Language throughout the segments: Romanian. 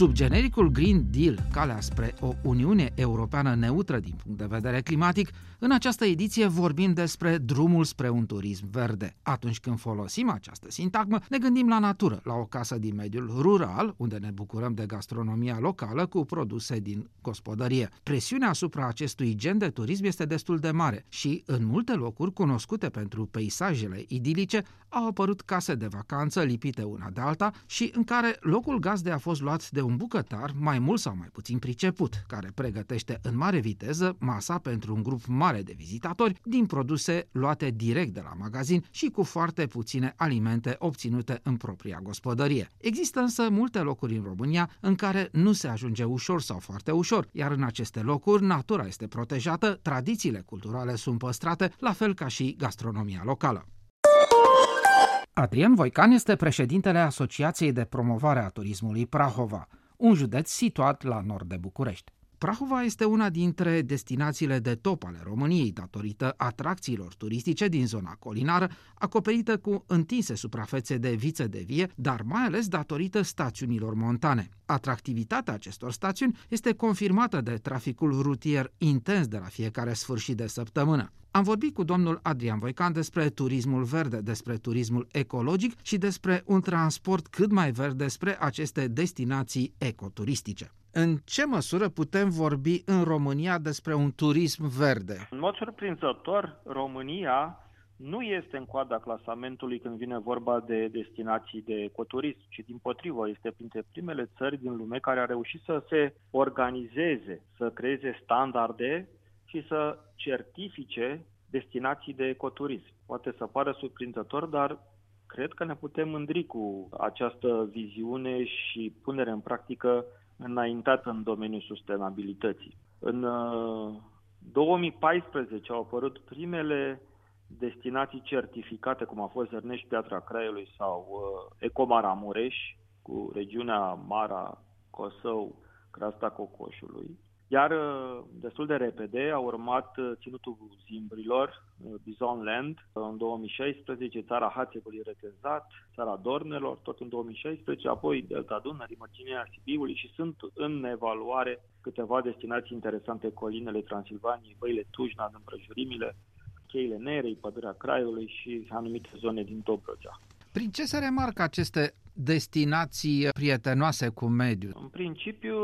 Sub genericul Green Deal, calea spre o Uniune Europeană neutră din punct de vedere climatic, în această ediție vorbim despre drumul spre un turism verde. Atunci când folosim această sintagmă, ne gândim la natură, la o casă din mediul rural, unde ne bucurăm de gastronomia locală cu produse din gospodărie. Presiunea asupra acestui gen de turism este destul de mare și, în multe locuri cunoscute pentru peisajele idilice, au apărut case de vacanță lipite una de alta și în care locul gazde a fost luat de un bucătar mai mult sau mai puțin priceput, care pregătește în mare viteză masa pentru un grup mare de vizitatori din produse luate direct de la magazin și cu foarte puține alimente obținute în propria gospodărie. Există însă multe locuri în România în care nu se ajunge ușor sau foarte ușor, iar în aceste locuri natura este protejată, tradițiile culturale sunt păstrate, la fel ca și gastronomia locală. Adrian Voican este președintele Asociației de Promovare a Turismului Prahova, un județ situat la nord de București. Prahova este una dintre destinațiile de top ale României datorită atracțiilor turistice din zona colinară, acoperită cu întinse suprafețe de vițe de vie, dar mai ales datorită stațiunilor montane. Atractivitatea acestor stațiuni este confirmată de traficul rutier intens de la fiecare sfârșit de săptămână. Am vorbit cu domnul Adrian Voican despre turismul verde, despre turismul ecologic și despre un transport cât mai verde spre aceste destinații ecoturistice. În ce măsură putem vorbi în România despre un turism verde? În mod surprinzător, România nu este în coada clasamentului când vine vorba de destinații de ecoturism, ci din potrivă este printre primele țări din lume care a reușit să se organizeze, să creeze standarde și să certifice destinații de ecoturism. Poate să pară surprinzător, dar cred că ne putem mândri cu această viziune și punere în practică înaintată în domeniul sustenabilității. În 2014 uh, au apărut primele destinații certificate, cum a fost Zărnești, Piatra Craiului sau uh, Ecomaramureș, cu regiunea Mara, Cosău, Crasta Cocoșului. Iar uh, destul de repede a urmat uh, Ținutul Zimbrilor, uh, Bison Land, în 2016, țara Hațevului Retezat, țara Dornelor, tot în 2016, apoi Delta Dunării, Mărginea Sibiului și sunt în evaluare câteva destinații interesante, colinele Transilvaniei, băile Tujna, împrăjurimile, cheile Nerei, pădurea Craiului și anumite zone din Dobrogea. Prin ce se remarcă aceste destinații prietenoase cu mediul? În principiu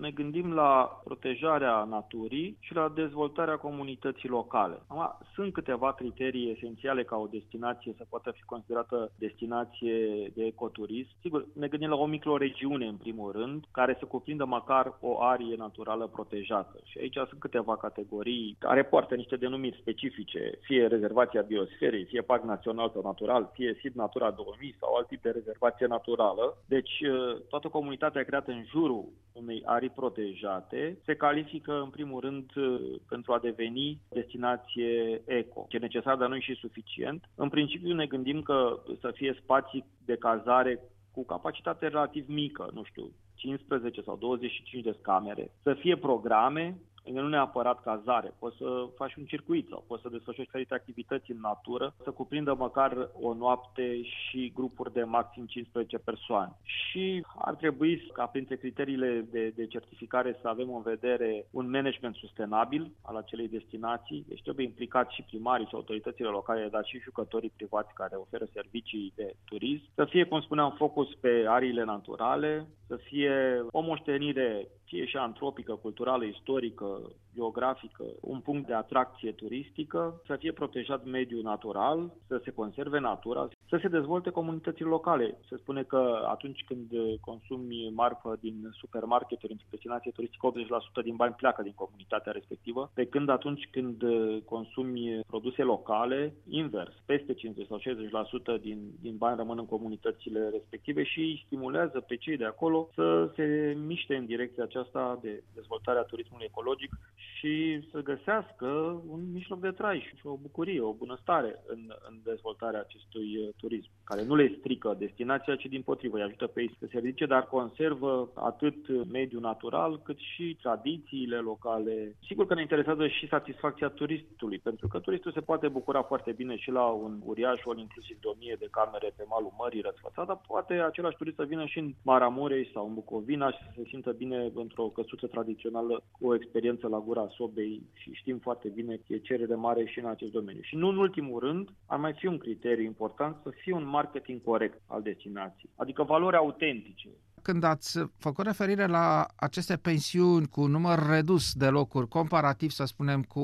ne gândim la protejarea naturii și la dezvoltarea comunității locale. Acum, sunt câteva criterii esențiale ca o destinație să poată fi considerată destinație de ecoturism. Sigur, ne gândim la o microregiune în primul rând, care să cuprindă măcar o arie naturală protejată. Și aici sunt câteva categorii care poartă niște denumiri specifice, fie rezervația biosferei, fie parc național sau natural, fie SID Natura 2000 sau alt tip de rezervație naturală. Deci uh, toată comunitatea creată în jurul unei arii protejate se califică în primul rând uh, pentru a deveni destinație eco. Ce e necesar, dar nu e și suficient. În principiu ne gândim că să fie spații de cazare cu capacitate relativ mică, nu știu, 15 sau 25 de camere, să fie programe nu neapărat cazare, poți să faci un circuit sau poți să desfășori diferite activități în natură, să cuprindă măcar o noapte și grupuri de maxim 15 persoane. Și ar trebui ca printre criteriile de, de certificare să avem în vedere un management sustenabil al acelei destinații, deci trebuie implicați și primarii și autoritățile locale, dar și jucătorii privați care oferă servicii de turism, să fie, cum spuneam, focus pe ariile naturale, să fie o moștenire fie și antropică, culturală, istorică, geografică, un punct de atracție turistică, să fie protejat mediul natural, să se conserve natura, să se dezvolte comunitățile locale. Se spune că atunci când consumi marfă din supermarketuri într-o destinație turistică, 80% din bani pleacă din comunitatea respectivă, pe când atunci când consumi produse locale, invers, peste 50 sau 60% din, din bani rămân în comunitățile respective și îi stimulează pe cei de acolo să se miște în direcția aceasta de dezvoltarea turismului ecologic și să găsească un mijloc de trai și o bucurie, o bunăstare în, în dezvoltarea acestui turism, care nu le strică destinația, ci din potrivă îi ajută pe ei să se ridice, dar conservă atât mediul natural cât și tradițiile locale. Sigur că ne interesează și satisfacția turistului, pentru că turistul se poate bucura foarte bine și la un uriaș, ori inclusiv de 1000 de camere pe malul mării răsfățat, dar poate același turist să vină și în Maramurei sau în Bucovina și să se simtă bine într-o căsuță tradițională cu o experiență la gura sobei și știm foarte bine că e cerere mare și în acest domeniu. Și nu în ultimul rând, ar mai fi un criteriu important să fie un marketing corect al destinației, adică valori autentice, când ați făcut referire la aceste pensiuni cu număr redus de locuri, comparativ, să spunem, cu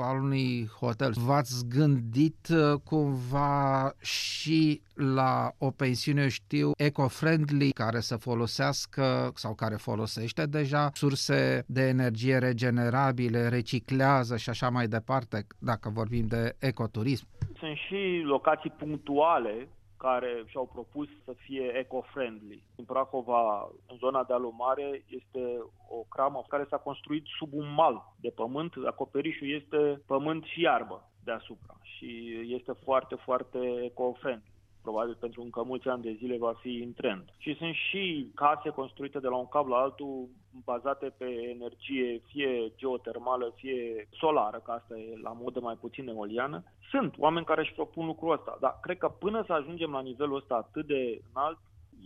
al unui hotel, v-ați gândit uh, cumva și la o pensiune, știu, eco-friendly, care să folosească sau care folosește deja surse de energie regenerabile, reciclează și așa mai departe, dacă vorbim de ecoturism? Sunt și locații punctuale care și-au propus să fie eco-friendly. În Prahova, în zona de alumare, este o cramă care s-a construit sub un mal de pământ. Acoperișul este pământ și iarbă deasupra și este foarte, foarte eco-friendly probabil pentru încă mulți ani de zile va fi în trend. Și sunt și case construite de la un cap la altul bazate pe energie fie geotermală, fie solară, că asta e la modă mai puțin eoliană. Sunt oameni care își propun lucrul ăsta, dar cred că până să ajungem la nivelul ăsta atât de înalt,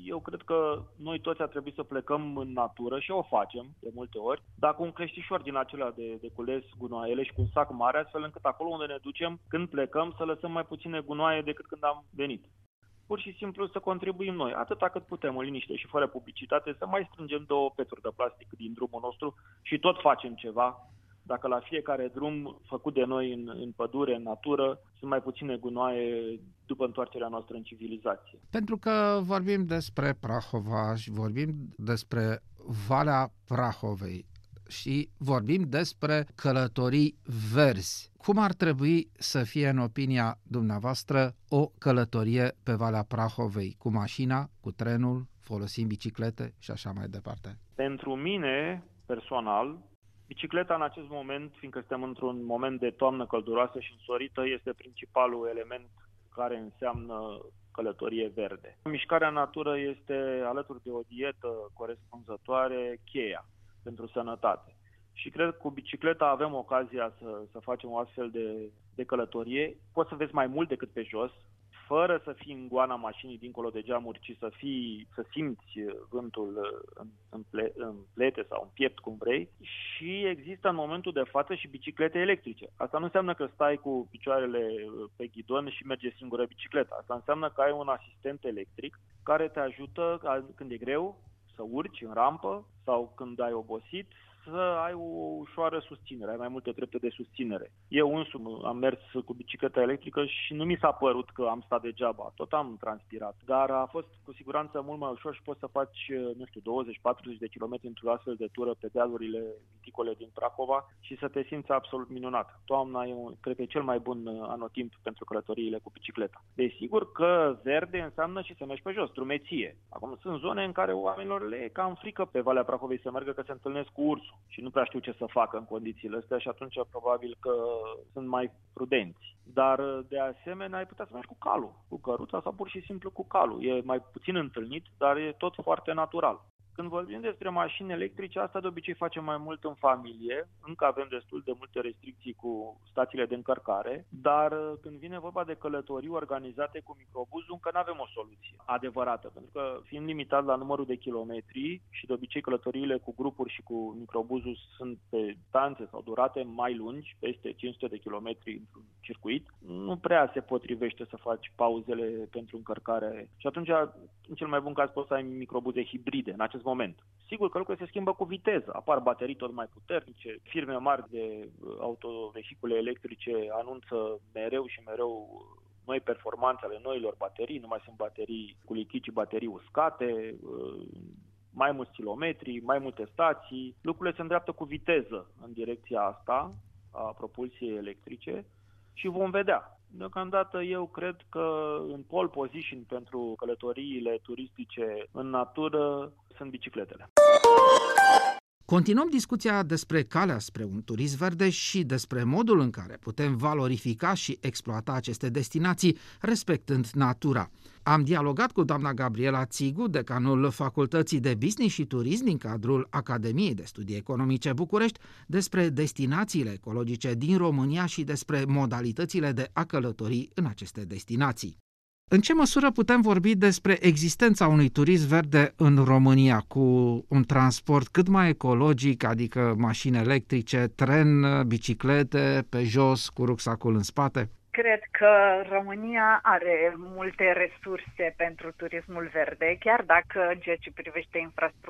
eu cred că noi toți ar trebui să plecăm în natură și o facem de multe ori, dar cu un creștișor din acela de, de cules gunoaiele și cu un sac mare, astfel încât acolo unde ne ducem, când plecăm, să lăsăm mai puține gunoaie decât când am venit pur și simplu să contribuim noi, atâta cât putem, în liniște și fără publicitate, să mai strângem două peturi de plastic din drumul nostru și tot facem ceva. Dacă la fiecare drum făcut de noi în, în pădure, în natură, sunt mai puține gunoaie după întoarcerea noastră în civilizație. Pentru că vorbim despre Prahova și vorbim despre Valea Prahovei și vorbim despre călătorii verzi. Cum ar trebui să fie, în opinia dumneavoastră, o călătorie pe Valea Prahovei, cu mașina, cu trenul, folosind biciclete și așa mai departe? Pentru mine, personal, bicicleta în acest moment, fiindcă suntem într-un moment de toamnă călduroasă și însorită, este principalul element care înseamnă călătorie verde. Mișcarea în natură este, alături de o dietă corespunzătoare, cheia pentru sănătate. Și cred că cu bicicleta avem ocazia să, să facem o astfel de, de călătorie. Poți să vezi mai mult decât pe jos, fără să fii în goana mașinii dincolo de geamuri, ci să, fii, să simți vântul în, în, ple, în plete sau în piept, cum vrei. Și există în momentul de față și biciclete electrice. Asta nu înseamnă că stai cu picioarele pe ghidon și merge singură bicicleta. Asta înseamnă că ai un asistent electric care te ajută când e greu să urci în rampă sau când ai obosit să ai o ușoară susținere, ai mai multe trepte de susținere. Eu însumi am mers cu bicicleta electrică și nu mi s-a părut că am stat degeaba, tot am transpirat, dar a fost cu siguranță mult mai ușor și poți să faci, nu știu, 20-40 de kilometri într-o astfel de tură pe dealurile viticole din Prahova și să te simți absolut minunat. Toamna e, un, cred că e cel mai bun anotimp pentru călătoriile cu bicicleta. Desigur că verde înseamnă și să mergi pe jos, drumeție. Acum sunt zone în care oamenilor le e cam frică pe Valea Prahovei să meargă că se întâlnesc cu ursul și nu prea știu ce să facă în condițiile astea și atunci probabil că sunt mai prudenți. Dar de asemenea ai putea să mergi cu calul, cu căruța sau pur și simplu cu calul. E mai puțin întâlnit, dar e tot foarte natural. Când vorbim despre mașini electrice, asta de obicei facem mai mult în familie. Încă avem destul de multe restricții cu stațiile de încărcare, dar uh, când vine vorba de călătorii organizate cu microbuzul, încă nu avem o soluție adevărată, pentru că fiind limitat la numărul de kilometri și de obicei călătoriile cu grupuri și cu microbuzul sunt pe distanțe sau durate mai lungi, peste 500 de kilometri într-un circuit, nu prea se potrivește să faci pauzele pentru încărcare. Și atunci, în cel mai bun caz, poți să ai microbuze hibride în acest moment. Sigur că lucrurile se schimbă cu viteză, apar baterii tot mai puternice, firme mari de uh, autovehicule electrice anunță mereu și mereu noi performanțe ale noilor baterii, nu mai sunt baterii cu lichid, ci baterii uscate, uh, mai mulți kilometri, mai multe stații. Lucrurile se îndreaptă cu viteză în direcția asta a propulsiei electrice și vom vedea. Deocamdată eu cred că în pole position pentru călătoriile turistice în natură sunt bicicletele. Continuăm discuția despre calea spre un turism verde și despre modul în care putem valorifica și exploata aceste destinații, respectând natura. Am dialogat cu doamna Gabriela Țigu, decanul Facultății de Business și Turism din cadrul Academiei de Studii Economice București, despre destinațiile ecologice din România și despre modalitățile de a călători în aceste destinații. În ce măsură putem vorbi despre existența unui turism verde în România cu un transport cât mai ecologic, adică mașini electrice, tren, biciclete pe jos cu rucsacul în spate? Cred că România are multe resurse pentru turismul verde, chiar dacă în ceea ce privește infrastructura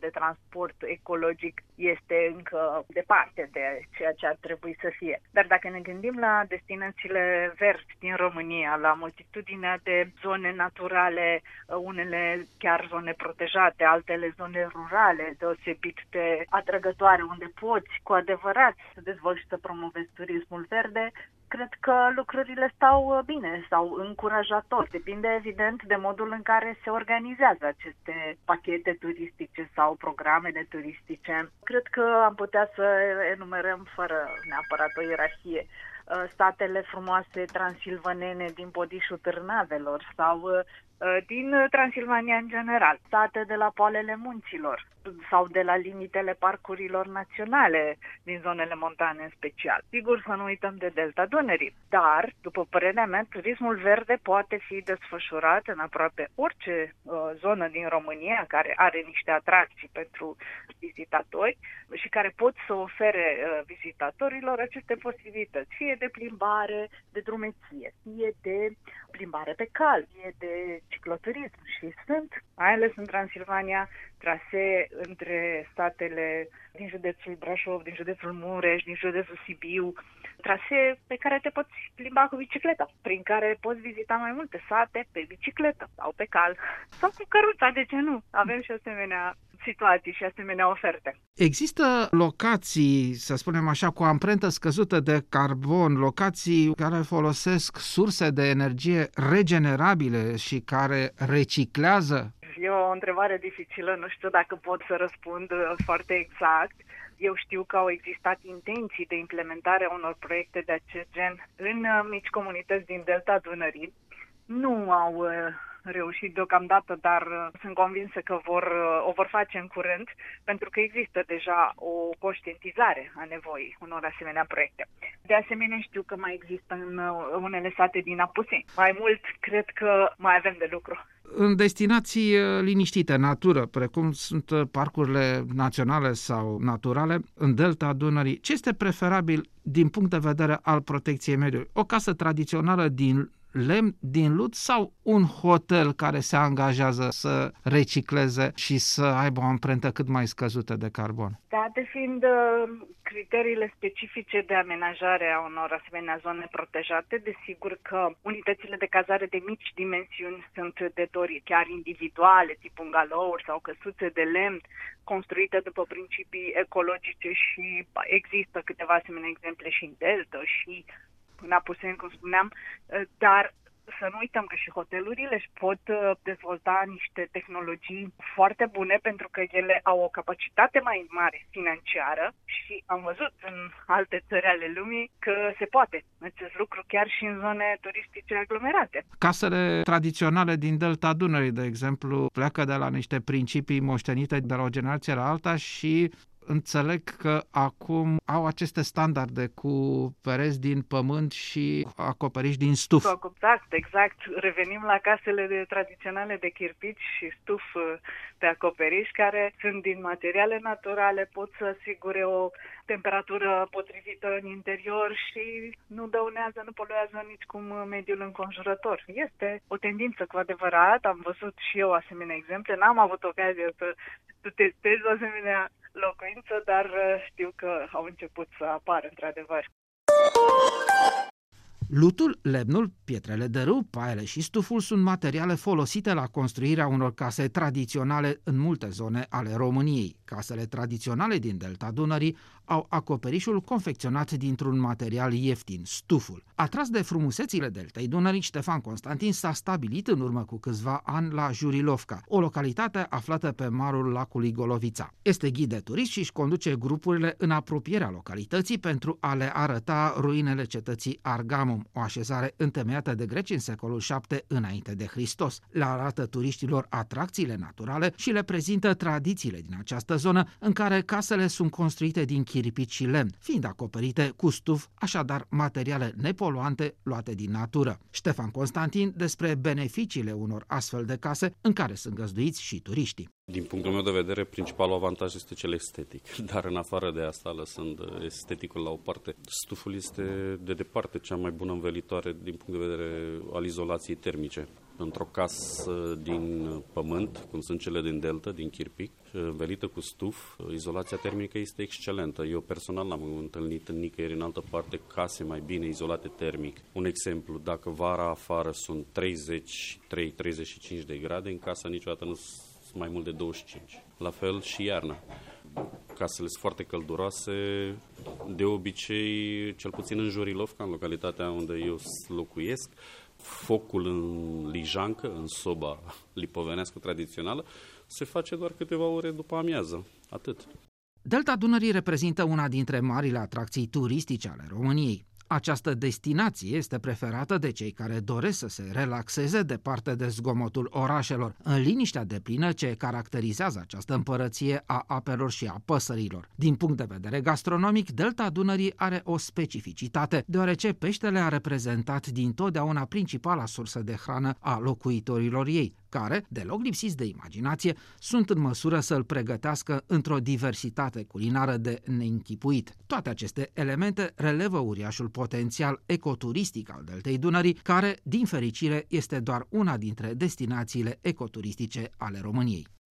de transport ecologic este încă departe de ceea ce ar trebui să fie. Dar dacă ne gândim la destinațiile verzi din România, la multitudinea de zone naturale, unele chiar zone protejate, altele zone rurale deosebit de atrăgătoare, unde poți cu adevărat să dezvolți și să promovezi turismul verde, cred că lucrurile stau uh, bine sau încurajator. Depinde evident de modul în care se organizează aceste pachete turistice sau programele turistice. Cred că am putea să enumerăm fără neapărat o ierarhie uh, statele frumoase transilvanene din podișul Târnavelor sau uh, din Transilvania în general, state de la poalele munților, sau de la limitele parcurilor naționale din zonele montane în special. Sigur să nu uităm de Delta Dunării, dar, după părerea mea, turismul verde poate fi desfășurat în aproape orice uh, zonă din România care are niște atracții pentru vizitatori și care pot să ofere uh, vizitatorilor aceste posibilități, fie de plimbare, de drumeție, fie de plimbare pe cal, fie de cicloturism și sunt, mai ales în Transilvania, trasee între statele din județul Brașov, din județul Mureș, din județul Sibiu, trasee pe care te poți plimba cu bicicleta, prin care poți vizita mai multe sate pe bicicletă sau pe cal sau cu căruța, de ce nu? Avem și asemenea situații și asemenea oferte. Există locații, să spunem așa, cu amprentă scăzută de carbon, locații care folosesc surse de energie regenerabile și care reciclează E o întrebare dificilă, nu știu dacă pot să răspund uh, foarte exact. Eu știu că au existat intenții de implementare a unor proiecte de acest gen în uh, mici comunități din Delta Dunării. Nu au uh, reușit deocamdată, dar sunt convinsă că vor, o vor face în curând, pentru că există deja o conștientizare a nevoii unor asemenea proiecte. De asemenea, știu că mai există în unele sate din Apuseni. Mai mult, cred că mai avem de lucru în destinații uh, liniștite, natură, precum sunt uh, parcurile naționale sau naturale, în delta Dunării, ce este preferabil din punct de vedere al protecției mediului? O casă tradițională din lemn din lut sau un hotel care se angajează să recicleze și să aibă o amprentă cât mai scăzută de carbon? Date fiind uh, criteriile specifice de amenajare a unor asemenea zone protejate, desigur că unitățile de cazare de mici dimensiuni sunt de dorit, chiar individuale, tip bungalouri sau căsuțe de lemn construite după principii ecologice și există câteva asemenea exemple și în Delta și în Apuseni, cum spuneam, eh, dar să nu uităm că și hotelurile își pot eh, dezvolta niște tehnologii foarte bune pentru că ele au o capacitate mai mare financiară și am văzut în alte țări ale lumii că se poate acest lucru chiar și în zone turistice aglomerate. Casele tradiționale din Delta Dunării, de exemplu, pleacă de la niște principii moștenite de la o generație la alta și înțeleg că acum au aceste standarde cu pereți din pământ și acoperiș din stuf. Exact, exact. Revenim la casele de, tradiționale de chirpici și stuf uh, pe acoperiș, care sunt din materiale naturale, pot să asigure o temperatură potrivită în interior și nu dăunează, nu poluează nici cum mediul înconjurător. Este o tendință cu adevărat, am văzut și eu asemenea exemple, n-am avut ocazia să, să testez o asemenea locuință, dar uh, știu că au început să apară într-adevăr. Lutul, lemnul, pietrele de râu, paiele și stuful sunt materiale folosite la construirea unor case tradiționale în multe zone ale României. Casele tradiționale din Delta Dunării au acoperișul confecționat dintr-un material ieftin, stuful. Atras de frumusețile deltei Dunării, Ștefan Constantin s-a stabilit în urmă cu câțiva ani la Jurilovca, o localitate aflată pe marul lacului Golovița. Este ghid de turist și își conduce grupurile în apropierea localității pentru a le arăta ruinele cetății Argamum, o așezare întemeiată de greci în secolul VII înainte de Hristos. Le arată turiștilor atracțiile naturale și le prezintă tradițiile din această zonă în care casele sunt construite din chiripici și lemn, fiind acoperite cu stuf, așadar materiale nepoluante luate din natură. Ștefan Constantin despre beneficiile unor astfel de case în care sunt găzduiți și turiștii. Din punctul meu de vedere, principalul avantaj este cel estetic, dar în afară de asta, lăsând esteticul la o parte, stuful este de departe cea mai bună învelitoare din punct de vedere al izolației termice. Într-o casă din pământ, cum sunt cele din Delta, din Chirpic, învelită cu stuf, izolația termică este excelentă. Eu personal n-am întâlnit în nicăieri în altă parte case mai bine izolate termic. Un exemplu, dacă vara afară sunt 33-35 de grade, în casa niciodată nu mai mult de 25. La fel și iarna. Casele sunt foarte călduroase, de obicei, cel puțin în Jurilovca, în localitatea unde eu locuiesc, focul în lijancă, în soba lipovenească tradițională, se face doar câteva ore după amiază. Atât. Delta Dunării reprezintă una dintre marile atracții turistice ale României. Această destinație este preferată de cei care doresc să se relaxeze departe de zgomotul orașelor, în liniștea de plină ce caracterizează această împărăție a apelor și a păsărilor. Din punct de vedere gastronomic, Delta Dunării are o specificitate, deoarece peștele a reprezentat din totdeauna principala sursă de hrană a locuitorilor ei, care, deloc lipsiți de imaginație, sunt în măsură să-l pregătească într-o diversitate culinară de neînchipuit. Toate aceste elemente relevă uriașul potențial ecoturistic al deltei Dunării, care, din fericire, este doar una dintre destinațiile ecoturistice ale României.